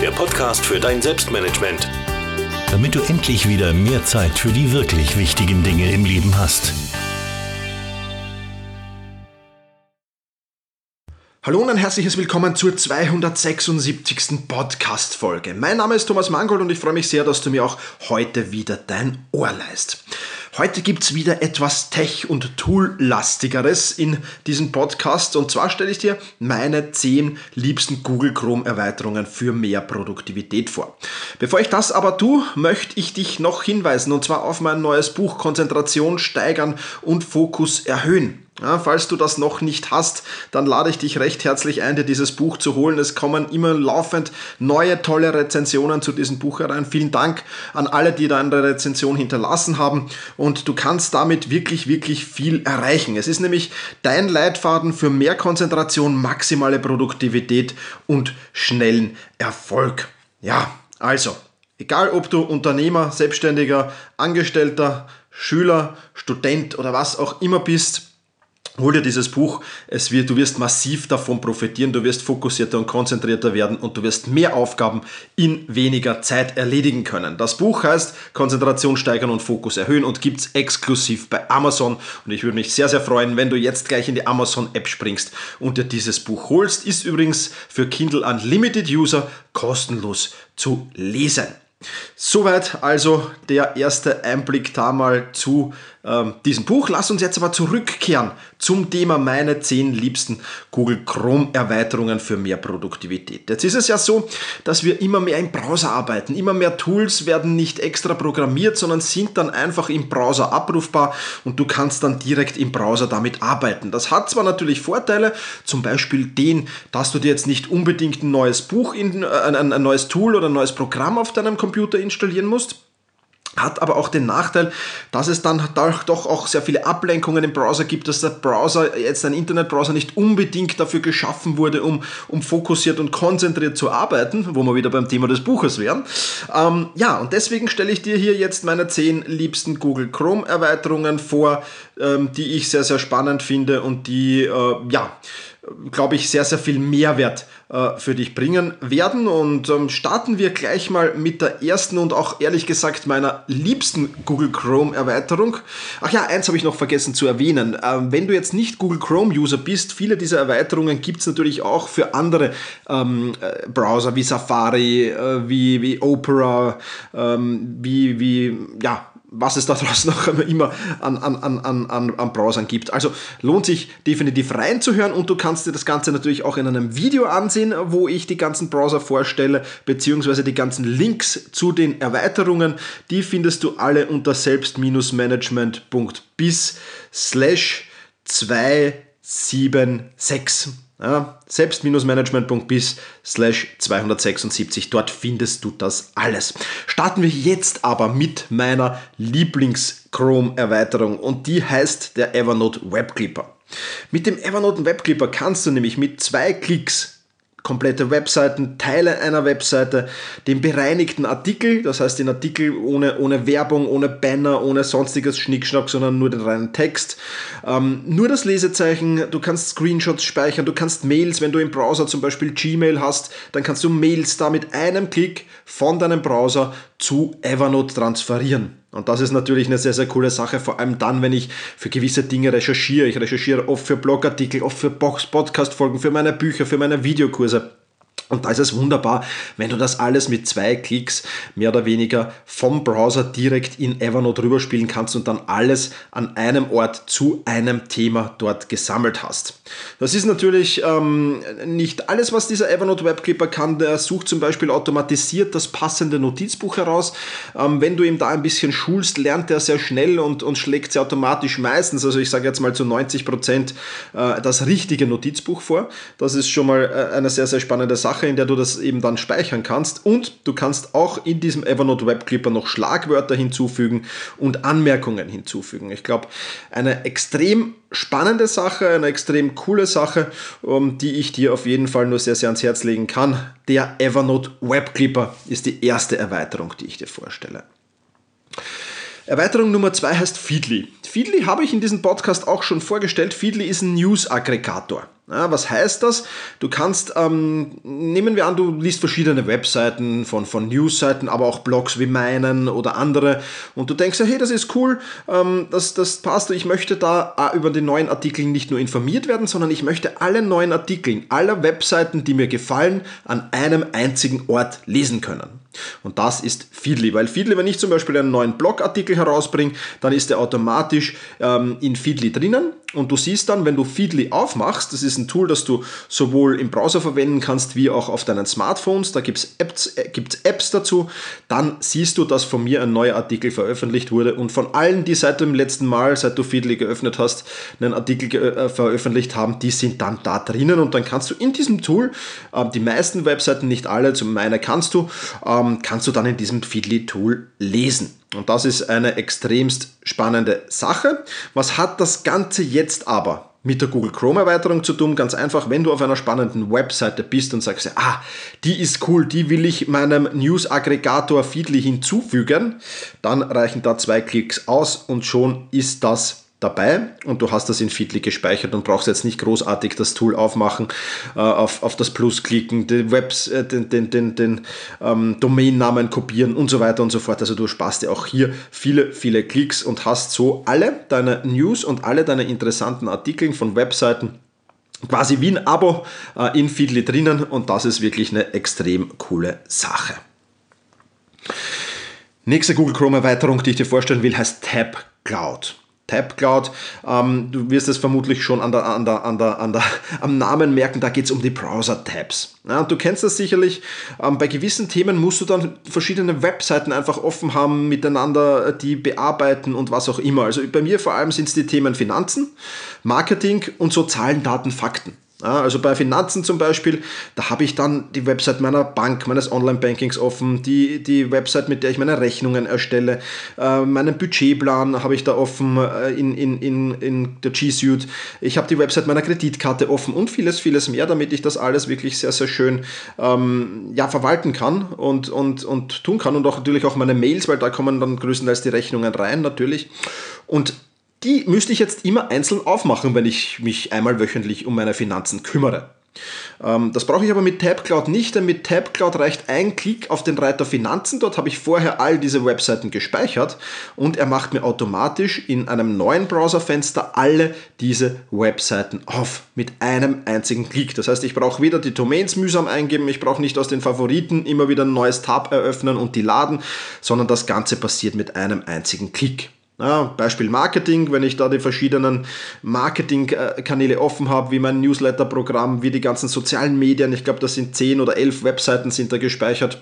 der Podcast für dein Selbstmanagement. Damit du endlich wieder mehr Zeit für die wirklich wichtigen Dinge im Leben hast. Hallo und ein herzliches Willkommen zur 276. Podcast-Folge. Mein Name ist Thomas Mangold und ich freue mich sehr, dass du mir auch heute wieder dein Ohr leist. Heute gibt es wieder etwas Tech- und Tool-lastigeres in diesem Podcast. Und zwar stelle ich dir meine 10 liebsten Google Chrome-Erweiterungen für mehr Produktivität vor. Bevor ich das aber tue, möchte ich dich noch hinweisen, und zwar auf mein neues Buch Konzentration steigern und Fokus erhöhen. Ja, falls du das noch nicht hast, dann lade ich dich recht herzlich ein, dir dieses Buch zu holen. Es kommen immer laufend neue tolle Rezensionen zu diesem Buch herein. Vielen Dank an alle, die da eine Rezension hinterlassen haben. Und du kannst damit wirklich, wirklich viel erreichen. Es ist nämlich dein Leitfaden für mehr Konzentration, maximale Produktivität und schnellen Erfolg. Ja, also, egal ob du Unternehmer, Selbstständiger, Angestellter, Schüler, Student oder was auch immer bist, Hol dir dieses Buch, es wird, du wirst massiv davon profitieren, du wirst fokussierter und konzentrierter werden und du wirst mehr Aufgaben in weniger Zeit erledigen können. Das Buch heißt Konzentration steigern und Fokus erhöhen und gibt es exklusiv bei Amazon und ich würde mich sehr, sehr freuen, wenn du jetzt gleich in die Amazon-App springst und dir dieses Buch holst. Ist übrigens für Kindle Unlimited User kostenlos zu lesen. Soweit also der erste Einblick da mal zu ähm, diesem Buch. Lass uns jetzt aber zurückkehren zum Thema meine 10 liebsten Google Chrome Erweiterungen für mehr Produktivität. Jetzt ist es ja so, dass wir immer mehr im Browser arbeiten. Immer mehr Tools werden nicht extra programmiert, sondern sind dann einfach im Browser abrufbar und du kannst dann direkt im Browser damit arbeiten. Das hat zwar natürlich Vorteile, zum Beispiel den, dass du dir jetzt nicht unbedingt ein neues Buch, in, äh, ein, ein neues Tool oder ein neues Programm auf deinem Computer installieren musst hat aber auch den Nachteil, dass es dann doch auch sehr viele Ablenkungen im Browser gibt, dass der Browser, jetzt ein Internetbrowser, nicht unbedingt dafür geschaffen wurde, um, um fokussiert und konzentriert zu arbeiten, wo wir wieder beim Thema des Buches wären. Ähm, ja, und deswegen stelle ich dir hier jetzt meine zehn liebsten Google Chrome Erweiterungen vor, ähm, die ich sehr, sehr spannend finde und die, äh, ja, glaube ich, sehr, sehr viel Mehrwert äh, für dich bringen werden. Und ähm, starten wir gleich mal mit der ersten und auch ehrlich gesagt meiner liebsten Google Chrome Erweiterung. Ach ja, eins habe ich noch vergessen zu erwähnen. Ähm, wenn du jetzt nicht Google Chrome User bist, viele dieser Erweiterungen gibt es natürlich auch für andere ähm, äh, Browser wie Safari, äh, wie, wie Opera, ähm, wie, wie, ja, was es da draußen noch immer an, an, an, an, an Browsern gibt. Also lohnt sich definitiv reinzuhören und du kannst dir das Ganze natürlich auch in einem Video ansehen, wo ich die ganzen Browser vorstelle, beziehungsweise die ganzen Links zu den Erweiterungen. Die findest du alle unter selbst-management.bis slash 276. Ja, selbst-management.bis slash 276. Dort findest du das alles. Starten wir jetzt aber mit meiner Lieblings-Chrome-Erweiterung und die heißt der Evernote Webclipper. Mit dem Evernote Webclipper kannst du nämlich mit zwei Klicks komplette Webseiten, Teile einer Webseite, den bereinigten Artikel, das heißt den Artikel ohne, ohne Werbung, ohne Banner, ohne sonstiges Schnickschnack, sondern nur den reinen Text, ähm, nur das Lesezeichen, du kannst Screenshots speichern, du kannst Mails, wenn du im Browser zum Beispiel Gmail hast, dann kannst du Mails da mit einem Klick von deinem Browser zu Evernote transferieren. Und das ist natürlich eine sehr, sehr coole Sache, vor allem dann, wenn ich für gewisse Dinge recherchiere. Ich recherchiere oft für Blogartikel, oft für Podcast-Folgen, für meine Bücher, für meine Videokurse. Und da ist es wunderbar, wenn du das alles mit zwei Klicks mehr oder weniger vom Browser direkt in Evernote rüberspielen kannst und dann alles an einem Ort zu einem Thema dort gesammelt hast. Das ist natürlich ähm, nicht alles, was dieser Evernote Webclipper kann. Der sucht zum Beispiel automatisiert das passende Notizbuch heraus. Ähm, wenn du ihm da ein bisschen schulst, lernt er sehr schnell und, und schlägt sie automatisch meistens, also ich sage jetzt mal zu 90 Prozent, äh, das richtige Notizbuch vor. Das ist schon mal äh, eine sehr, sehr spannende Sache. Sache, in der du das eben dann speichern kannst. Und du kannst auch in diesem Evernote Webclipper noch Schlagwörter hinzufügen und Anmerkungen hinzufügen. Ich glaube, eine extrem spannende Sache, eine extrem coole Sache, um, die ich dir auf jeden Fall nur sehr, sehr ans Herz legen kann. Der Evernote Webclipper ist die erste Erweiterung, die ich dir vorstelle. Erweiterung Nummer zwei heißt Feedly. Feedly habe ich in diesem Podcast auch schon vorgestellt. Feedly ist ein News-Aggregator. Ja, was heißt das? Du kannst, ähm, nehmen wir an, du liest verschiedene Webseiten von, von Newsseiten, aber auch Blogs wie meinen oder andere und du denkst hey, das ist cool, ähm, das, das passt, ich möchte da äh, über die neuen Artikel nicht nur informiert werden, sondern ich möchte alle neuen Artikel aller Webseiten, die mir gefallen, an einem einzigen Ort lesen können. Und das ist Feedly, weil Feedly, wenn ich zum Beispiel einen neuen Blogartikel herausbringe, dann ist er automatisch ähm, in Feedly drinnen und du siehst dann, wenn du Feedly aufmachst, das ist ein Tool, das du sowohl im Browser verwenden kannst, wie auch auf deinen Smartphones, da gibt es Apps, äh, Apps dazu, dann siehst du, dass von mir ein neuer Artikel veröffentlicht wurde und von allen, die seit dem letzten Mal, seit du Feedly geöffnet hast, einen Artikel äh, veröffentlicht haben, die sind dann da drinnen und dann kannst du in diesem Tool, äh, die meisten Webseiten, nicht alle, zum meine kannst du, ähm, kannst du dann in diesem Feedly-Tool lesen. Und das ist eine extremst spannende Sache. Was hat das Ganze jetzt aber mit der Google Chrome Erweiterung zu tun? Ganz einfach, wenn du auf einer spannenden Webseite bist und sagst, ah, die ist cool, die will ich meinem News Aggregator Feedly hinzufügen, dann reichen da zwei Klicks aus und schon ist das dabei und du hast das in Feedly gespeichert und brauchst jetzt nicht großartig das Tool aufmachen, äh, auf, auf das Plus klicken, den, Webs, äh, den, den, den, den ähm, Domainnamen kopieren und so weiter und so fort. Also du sparst dir auch hier viele, viele Klicks und hast so alle deine News und alle deine interessanten Artikel von Webseiten quasi wie ein Abo äh, in Feedly drinnen und das ist wirklich eine extrem coole Sache. Nächste Google Chrome Erweiterung, die ich dir vorstellen will, heißt Tab Cloud. Tab Cloud. Ähm, du wirst es vermutlich schon an der, an der, an der, an der, am Namen merken, da geht es um die Browser-Tabs. Ja, du kennst das sicherlich. Ähm, bei gewissen Themen musst du dann verschiedene Webseiten einfach offen haben, miteinander äh, die bearbeiten und was auch immer. Also bei mir vor allem sind es die Themen Finanzen, Marketing und so Zahlen, Daten, Fakten. Also bei Finanzen zum Beispiel, da habe ich dann die Website meiner Bank, meines Online-Bankings offen, die, die Website, mit der ich meine Rechnungen erstelle, äh, meinen Budgetplan habe ich da offen äh, in, in, in, in der G Suite. Ich habe die Website meiner Kreditkarte offen und vieles, vieles mehr, damit ich das alles wirklich sehr, sehr schön ähm, ja, verwalten kann und, und, und tun kann. Und auch natürlich auch meine Mails, weil da kommen dann größtenteils die Rechnungen rein natürlich. Und die müsste ich jetzt immer einzeln aufmachen, wenn ich mich einmal wöchentlich um meine Finanzen kümmere. Ähm, das brauche ich aber mit TabCloud nicht, denn mit TabCloud reicht ein Klick auf den Reiter Finanzen. Dort habe ich vorher all diese Webseiten gespeichert und er macht mir automatisch in einem neuen Browserfenster alle diese Webseiten auf mit einem einzigen Klick. Das heißt, ich brauche weder die Domains mühsam eingeben, ich brauche nicht aus den Favoriten immer wieder ein neues Tab eröffnen und die laden, sondern das Ganze passiert mit einem einzigen Klick. Ja, Beispiel Marketing, wenn ich da die verschiedenen Marketingkanäle offen habe, wie mein Newsletter-Programm, wie die ganzen sozialen Medien, ich glaube, das sind 10 oder 11 Webseiten sind da gespeichert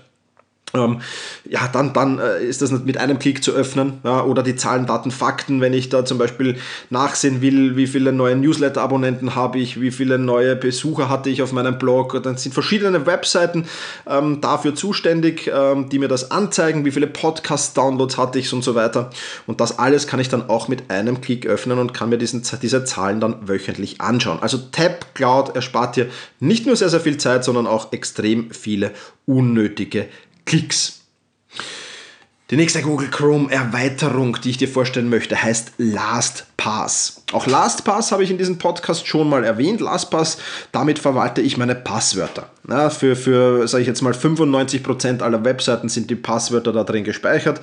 ähm, ja, dann, dann äh, ist das mit einem Klick zu öffnen. Ja, oder die Zahlen, Daten, Fakten, wenn ich da zum Beispiel nachsehen will, wie viele neue Newsletter-Abonnenten habe ich, wie viele neue Besucher hatte ich auf meinem Blog. Dann sind verschiedene Webseiten ähm, dafür zuständig, ähm, die mir das anzeigen, wie viele Podcast-Downloads hatte ich und so weiter. Und das alles kann ich dann auch mit einem Klick öffnen und kann mir diesen, diese Zahlen dann wöchentlich anschauen. Also Tab Cloud erspart dir nicht nur sehr, sehr viel Zeit, sondern auch extrem viele unnötige Klicks. Die nächste Google Chrome Erweiterung, die ich dir vorstellen möchte, heißt LastPass. Auch LastPass habe ich in diesem Podcast schon mal erwähnt. LastPass, damit verwalte ich meine Passwörter. Ja, für, für sage ich jetzt mal, 95% aller Webseiten sind die Passwörter da drin gespeichert.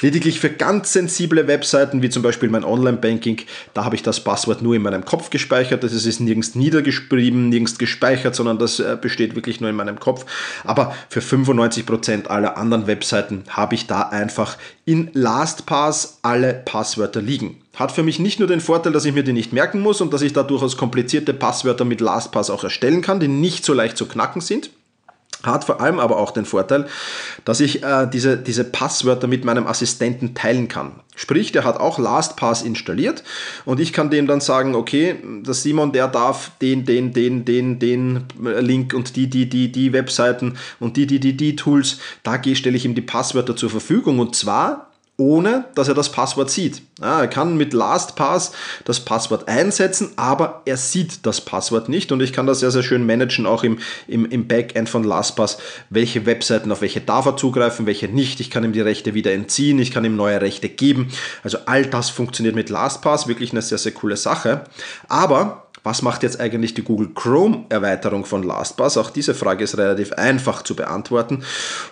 Lediglich für ganz sensible Webseiten, wie zum Beispiel mein Online-Banking, da habe ich das Passwort nur in meinem Kopf gespeichert. Das ist nirgends niedergeschrieben, nirgends gespeichert, sondern das äh, besteht wirklich nur in meinem Kopf. Aber für 95% aller anderen Webseiten habe ich da einfach in LastPass alle Passwörter liegen. Hat für mich nicht nur den Vorteil, dass ich mir die nicht merken muss und dass ich da durchaus komplizierte Passwörter mit LastPass auch erstellen kann, die nicht so leicht zu knacken sind. Hat vor allem aber auch den Vorteil, dass ich äh, diese, diese Passwörter mit meinem Assistenten teilen kann. Sprich, der hat auch LastPass installiert und ich kann dem dann sagen, okay, der Simon, der darf den, den, den, den, den Link und die, die, die, die Webseiten und die, die, die, die Tools, da stelle ich ihm die Passwörter zur Verfügung und zwar ohne dass er das Passwort sieht. Ja, er kann mit LastPass das Passwort einsetzen, aber er sieht das Passwort nicht und ich kann das sehr, sehr schön managen, auch im, im, im Backend von LastPass, welche Webseiten, auf welche darf er zugreifen, welche nicht. Ich kann ihm die Rechte wieder entziehen, ich kann ihm neue Rechte geben. Also all das funktioniert mit LastPass, wirklich eine sehr, sehr coole Sache. Aber was macht jetzt eigentlich die Google Chrome Erweiterung von LastPass? Auch diese Frage ist relativ einfach zu beantworten.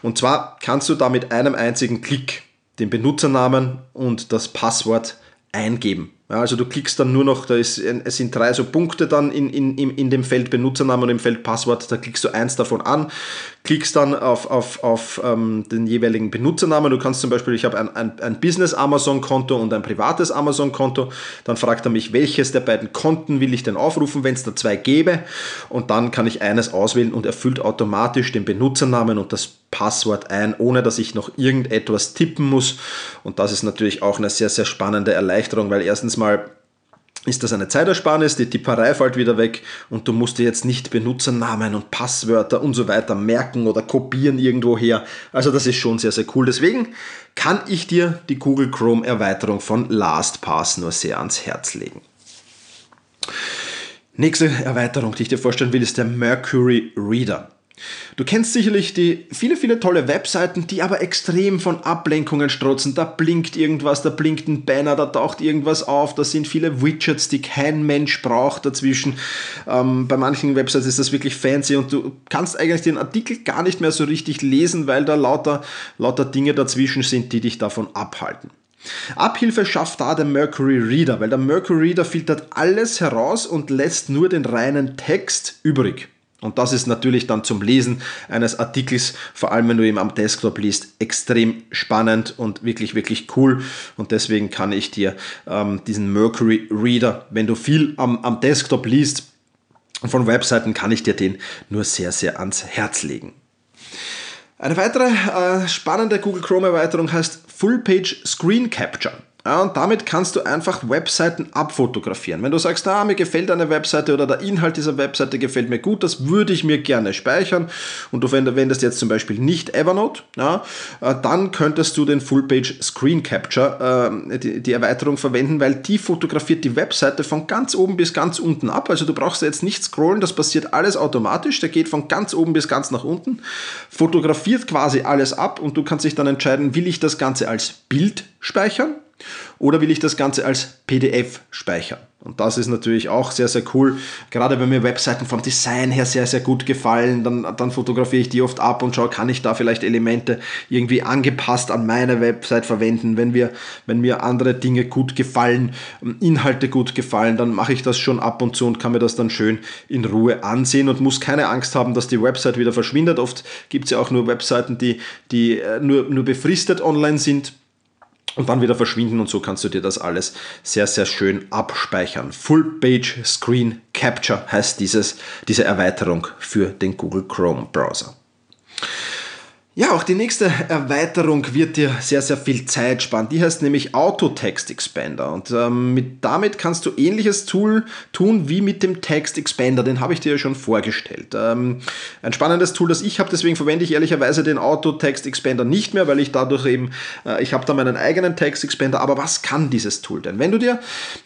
Und zwar kannst du da mit einem einzigen Klick den Benutzernamen und das Passwort eingeben. Ja, also du klickst dann nur noch, da ist, es sind drei so Punkte dann in, in, in dem Feld Benutzernamen und im Feld Passwort, da klickst du eins davon an, klickst dann auf, auf, auf ähm, den jeweiligen Benutzernamen. Du kannst zum Beispiel, ich habe ein, ein, ein Business Amazon-Konto und ein privates Amazon-Konto. Dann fragt er mich, welches der beiden Konten will ich denn aufrufen, wenn es da zwei gäbe. Und dann kann ich eines auswählen und erfüllt automatisch den Benutzernamen und das Passwort ein, ohne dass ich noch irgendetwas tippen muss. Und das ist natürlich auch eine sehr, sehr spannende Erleichterung, weil erstens mal ist das eine Zeitersparnis, die Tipperei fällt wieder weg und du musst dir jetzt nicht Benutzernamen und Passwörter und so weiter merken oder kopieren irgendwo her. Also das ist schon sehr, sehr cool. Deswegen kann ich dir die Google Chrome Erweiterung von LastPass nur sehr ans Herz legen. Nächste Erweiterung, die ich dir vorstellen will, ist der Mercury Reader. Du kennst sicherlich die viele, viele tolle Webseiten, die aber extrem von Ablenkungen strotzen. Da blinkt irgendwas, da blinkt ein Banner, da taucht irgendwas auf, da sind viele Widgets, die kein Mensch braucht dazwischen. Ähm, bei manchen Websites ist das wirklich fancy und du kannst eigentlich den Artikel gar nicht mehr so richtig lesen, weil da lauter, lauter Dinge dazwischen sind, die dich davon abhalten. Abhilfe schafft da der Mercury Reader, weil der Mercury Reader filtert alles heraus und lässt nur den reinen Text übrig. Und das ist natürlich dann zum Lesen eines Artikels, vor allem wenn du ihn am Desktop liest, extrem spannend und wirklich, wirklich cool. Und deswegen kann ich dir ähm, diesen Mercury Reader, wenn du viel am, am Desktop liest, von Webseiten kann ich dir den nur sehr, sehr ans Herz legen. Eine weitere äh, spannende Google Chrome Erweiterung heißt Full Page Screen Capture. Ja, und damit kannst du einfach Webseiten abfotografieren. Wenn du sagst, ah, mir gefällt eine Webseite oder der Inhalt dieser Webseite gefällt mir gut, das würde ich mir gerne speichern und du verwendest jetzt zum Beispiel nicht Evernote, ja, äh, dann könntest du den Full-Page Screen Capture, äh, die, die, Erweiterung verwenden, weil die fotografiert die Webseite von ganz oben bis ganz unten ab. Also du brauchst jetzt nicht scrollen, das passiert alles automatisch. Der geht von ganz oben bis ganz nach unten, fotografiert quasi alles ab und du kannst dich dann entscheiden, will ich das Ganze als Bild speichern Oder will ich das Ganze als PDF speichern? Und das ist natürlich auch sehr, sehr cool. Gerade wenn mir Webseiten vom Design her sehr, sehr gut gefallen, dann, dann fotografiere ich die oft ab und schaue, kann ich da vielleicht Elemente irgendwie angepasst an meine Website verwenden. Wenn, wir, wenn mir andere Dinge gut gefallen, Inhalte gut gefallen, dann mache ich das schon ab und zu und kann mir das dann schön in Ruhe ansehen und muss keine Angst haben, dass die Website wieder verschwindet. Oft gibt es ja auch nur Webseiten, die, die äh, nur, nur befristet online sind und dann wieder verschwinden und so kannst du dir das alles sehr, sehr schön abspeichern. Full Page Screen Capture heißt dieses, diese Erweiterung für den Google Chrome Browser. Ja, auch die nächste Erweiterung wird dir sehr, sehr viel Zeit sparen. Die heißt nämlich Auto Text Expander. Und ähm, mit, damit kannst du ähnliches Tool tun wie mit dem Text Expander. Den habe ich dir ja schon vorgestellt. Ähm, ein spannendes Tool, das ich habe, deswegen verwende ich ehrlicherweise den Auto Text Expander nicht mehr, weil ich dadurch eben, äh, ich habe da meinen eigenen Text Expander. Aber was kann dieses Tool denn? Wenn du dir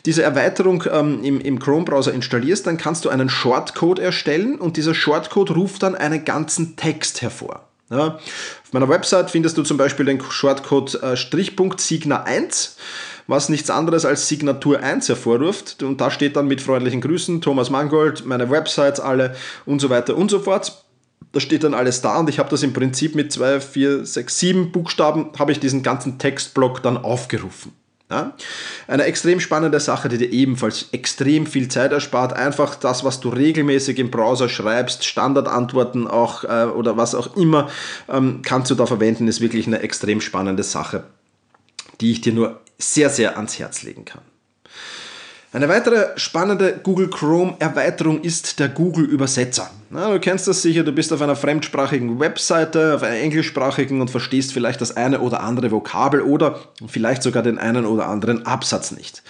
diese Erweiterung ähm, im, im Chrome-Browser installierst, dann kannst du einen Shortcode erstellen und dieser Shortcode ruft dann einen ganzen Text hervor. Ja, auf meiner Website findest du zum Beispiel den Shortcode äh, Strichpunkt Signa 1, was nichts anderes als Signatur 1 hervorruft. Und da steht dann mit freundlichen Grüßen Thomas Mangold, meine Websites alle und so weiter und so fort. Da steht dann alles da und ich habe das im Prinzip mit 2, 4, 6, 7 Buchstaben, habe ich diesen ganzen Textblock dann aufgerufen. Ja? Eine extrem spannende Sache, die dir ebenfalls extrem viel Zeit erspart. Einfach das, was du regelmäßig im Browser schreibst, Standardantworten auch äh, oder was auch immer, ähm, kannst du da verwenden, ist wirklich eine extrem spannende Sache, die ich dir nur sehr, sehr ans Herz legen kann. Eine weitere spannende Google Chrome Erweiterung ist der Google Übersetzer. Na, du kennst das sicher, du bist auf einer fremdsprachigen Webseite, auf einer englischsprachigen und verstehst vielleicht das eine oder andere Vokabel oder vielleicht sogar den einen oder anderen Absatz nicht.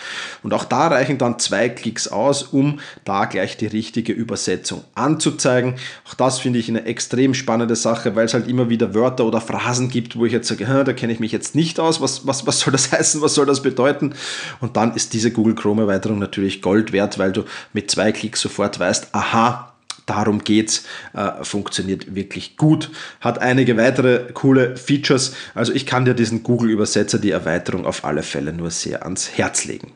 Und auch da reichen dann zwei Klicks aus, um da gleich die richtige Übersetzung anzuzeigen. Auch das finde ich eine extrem spannende Sache, weil es halt immer wieder Wörter oder Phrasen gibt, wo ich jetzt sage, da kenne ich mich jetzt nicht aus, was, was, was soll das heißen, was soll das bedeuten? Und dann ist diese Google Chrome Erweiterung natürlich Gold wert, weil du mit zwei Klicks sofort weißt, aha, darum geht's, äh, funktioniert wirklich gut, hat einige weitere coole Features. Also ich kann dir diesen Google Übersetzer, die Erweiterung auf alle Fälle nur sehr ans Herz legen.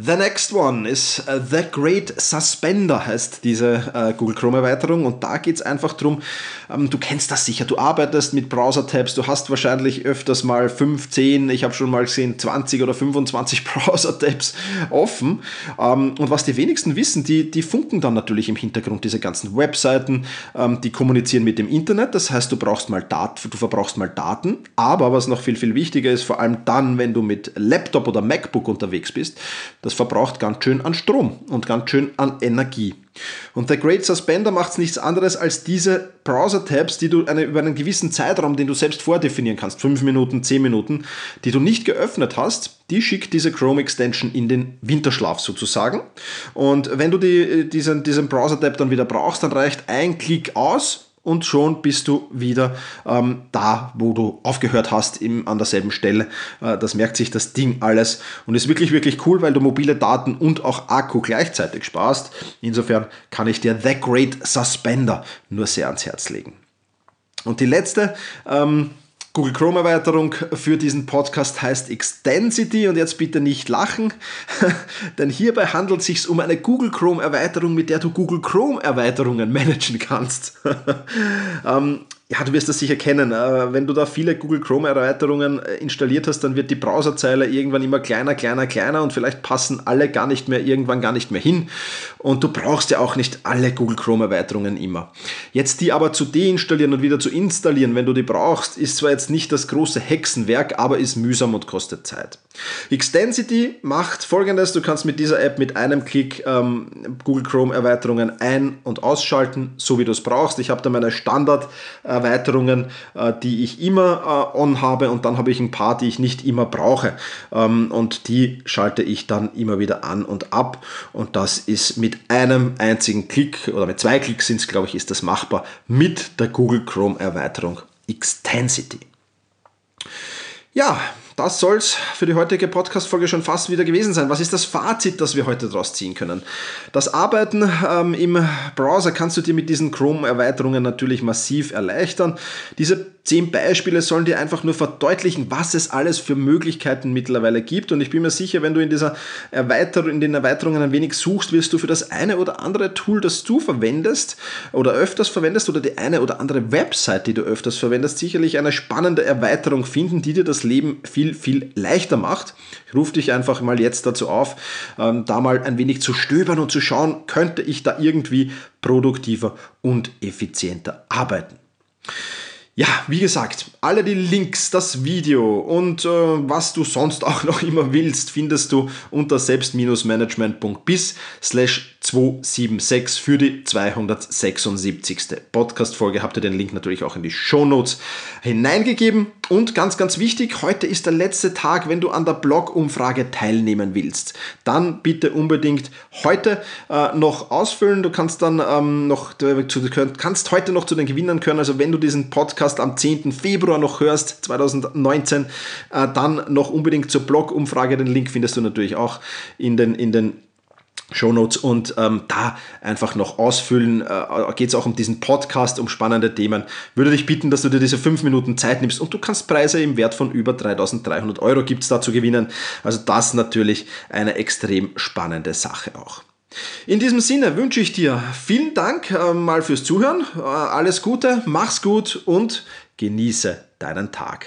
The next one is uh, The Great Suspender, heißt diese uh, Google Chrome Erweiterung. Und da geht es einfach darum, um, ähm, du kennst das sicher, du arbeitest mit Browser-Tabs, du hast wahrscheinlich öfters mal 15, ich habe schon mal gesehen 20 oder 25 Browser-Tabs offen. Ähm, und was die wenigsten wissen, die, die funken dann natürlich im Hintergrund diese ganzen Webseiten, ähm, die kommunizieren mit dem Internet. Das heißt, du brauchst mal Daten, du verbrauchst mal Daten. Aber was noch viel, viel wichtiger ist, vor allem dann, wenn du mit Laptop oder MacBook unterwegs bist, das verbraucht ganz schön an Strom und ganz schön an Energie. Und der Great Suspender macht nichts anderes als diese Browser-Tabs, die du eine, über einen gewissen Zeitraum, den du selbst vordefinieren kannst, 5 Minuten, 10 Minuten, die du nicht geöffnet hast, die schickt diese Chrome Extension in den Winterschlaf sozusagen. Und wenn du die, diesen, diesen Browser-Tab dann wieder brauchst, dann reicht ein Klick aus und schon bist du wieder ähm, da, wo du aufgehört hast, im, an derselben Stelle. Äh, das merkt sich das Ding alles und ist wirklich, wirklich cool, weil du mobile Daten und auch Akku gleichzeitig sparst. Insofern kann ich dir The Great Suspender nur sehr ans Herz legen. Und die letzte ähm, Google Chrome Erweiterung für diesen Podcast heißt Extensity und jetzt bitte nicht lachen, denn hierbei handelt es sich um eine Google Chrome Erweiterung, mit der du Google Chrome Erweiterungen managen kannst. ähm, ja, du wirst das sicher kennen. Wenn du da viele Google Chrome Erweiterungen äh, installiert hast, dann wird die Browserzeile irgendwann immer kleiner, kleiner, kleiner und vielleicht passen alle gar nicht mehr, irgendwann gar nicht mehr hin. Und du brauchst ja auch nicht alle Google Chrome Erweiterungen immer. Jetzt die aber zu deinstallieren und wieder zu installieren, wenn du die brauchst, ist zwar jetzt nicht das große Hexenwerk, aber ist mühsam und kostet Zeit. Extensity macht folgendes, du kannst mit dieser App mit einem Klick ähm, Google Chrome Erweiterungen ein- und ausschalten, so wie du es brauchst. Ich habe da meine Standard-Erweiterungen, äh, die ich immer äh, on habe und dann habe ich ein paar, die ich nicht immer brauche. Ähm, und die schalte ich dann immer wieder an und ab. Und das ist mit einem einzigen Klick oder mit zwei Klicks sind es, glaube ich, ist das machbar mit der Google Chrome Erweiterung Extensity. Ja, das soll es für die heutige Podcast-Folge schon fast wieder gewesen sein. Was ist das Fazit, das wir heute daraus ziehen können? Das Arbeiten ähm, im Browser kannst du dir mit diesen Chrome-Erweiterungen natürlich massiv erleichtern. Diese zehn Beispiele sollen dir einfach nur verdeutlichen, was es alles für Möglichkeiten mittlerweile gibt. Und ich bin mir sicher, wenn du in dieser Erweiterung, in den Erweiterungen ein wenig suchst, wirst du für das eine oder andere Tool, das du verwendest oder öfters verwendest oder die eine oder andere Website, die du öfters verwendest, sicherlich eine spannende Erweiterung finden, die dir das Leben viel, viel leichter macht. Ich rufe dich einfach mal jetzt dazu auf, ähm, da mal ein wenig zu stöbern und zu schauen, könnte ich da irgendwie produktiver und effizienter arbeiten. Ja, wie gesagt, alle die Links, das Video und äh, was du sonst auch noch immer willst, findest du unter selbst-management.bis slash 276 für die 276. Podcast-Folge. Habt ihr den Link natürlich auch in die Show Notes hineingegeben. Und ganz, ganz wichtig, heute ist der letzte Tag, wenn du an der Blog-Umfrage teilnehmen willst. Dann bitte unbedingt heute äh, noch ausfüllen. Du kannst dann ähm, noch, du kannst heute noch zu den Gewinnern können. Also wenn du diesen Podcast am 10. Februar noch hörst, 2019, äh, dann noch unbedingt zur Blog-Umfrage. Den Link findest du natürlich auch in den, in den Shownotes und ähm, da einfach noch ausfüllen. Äh, Geht es auch um diesen Podcast, um spannende Themen. Würde dich bitten, dass du dir diese fünf Minuten Zeit nimmst und du kannst Preise im Wert von über 3300 Euro gibt es da zu gewinnen. Also das natürlich eine extrem spannende Sache auch. In diesem Sinne wünsche ich dir vielen Dank äh, mal fürs Zuhören. Äh, alles Gute, mach's gut und genieße deinen Tag.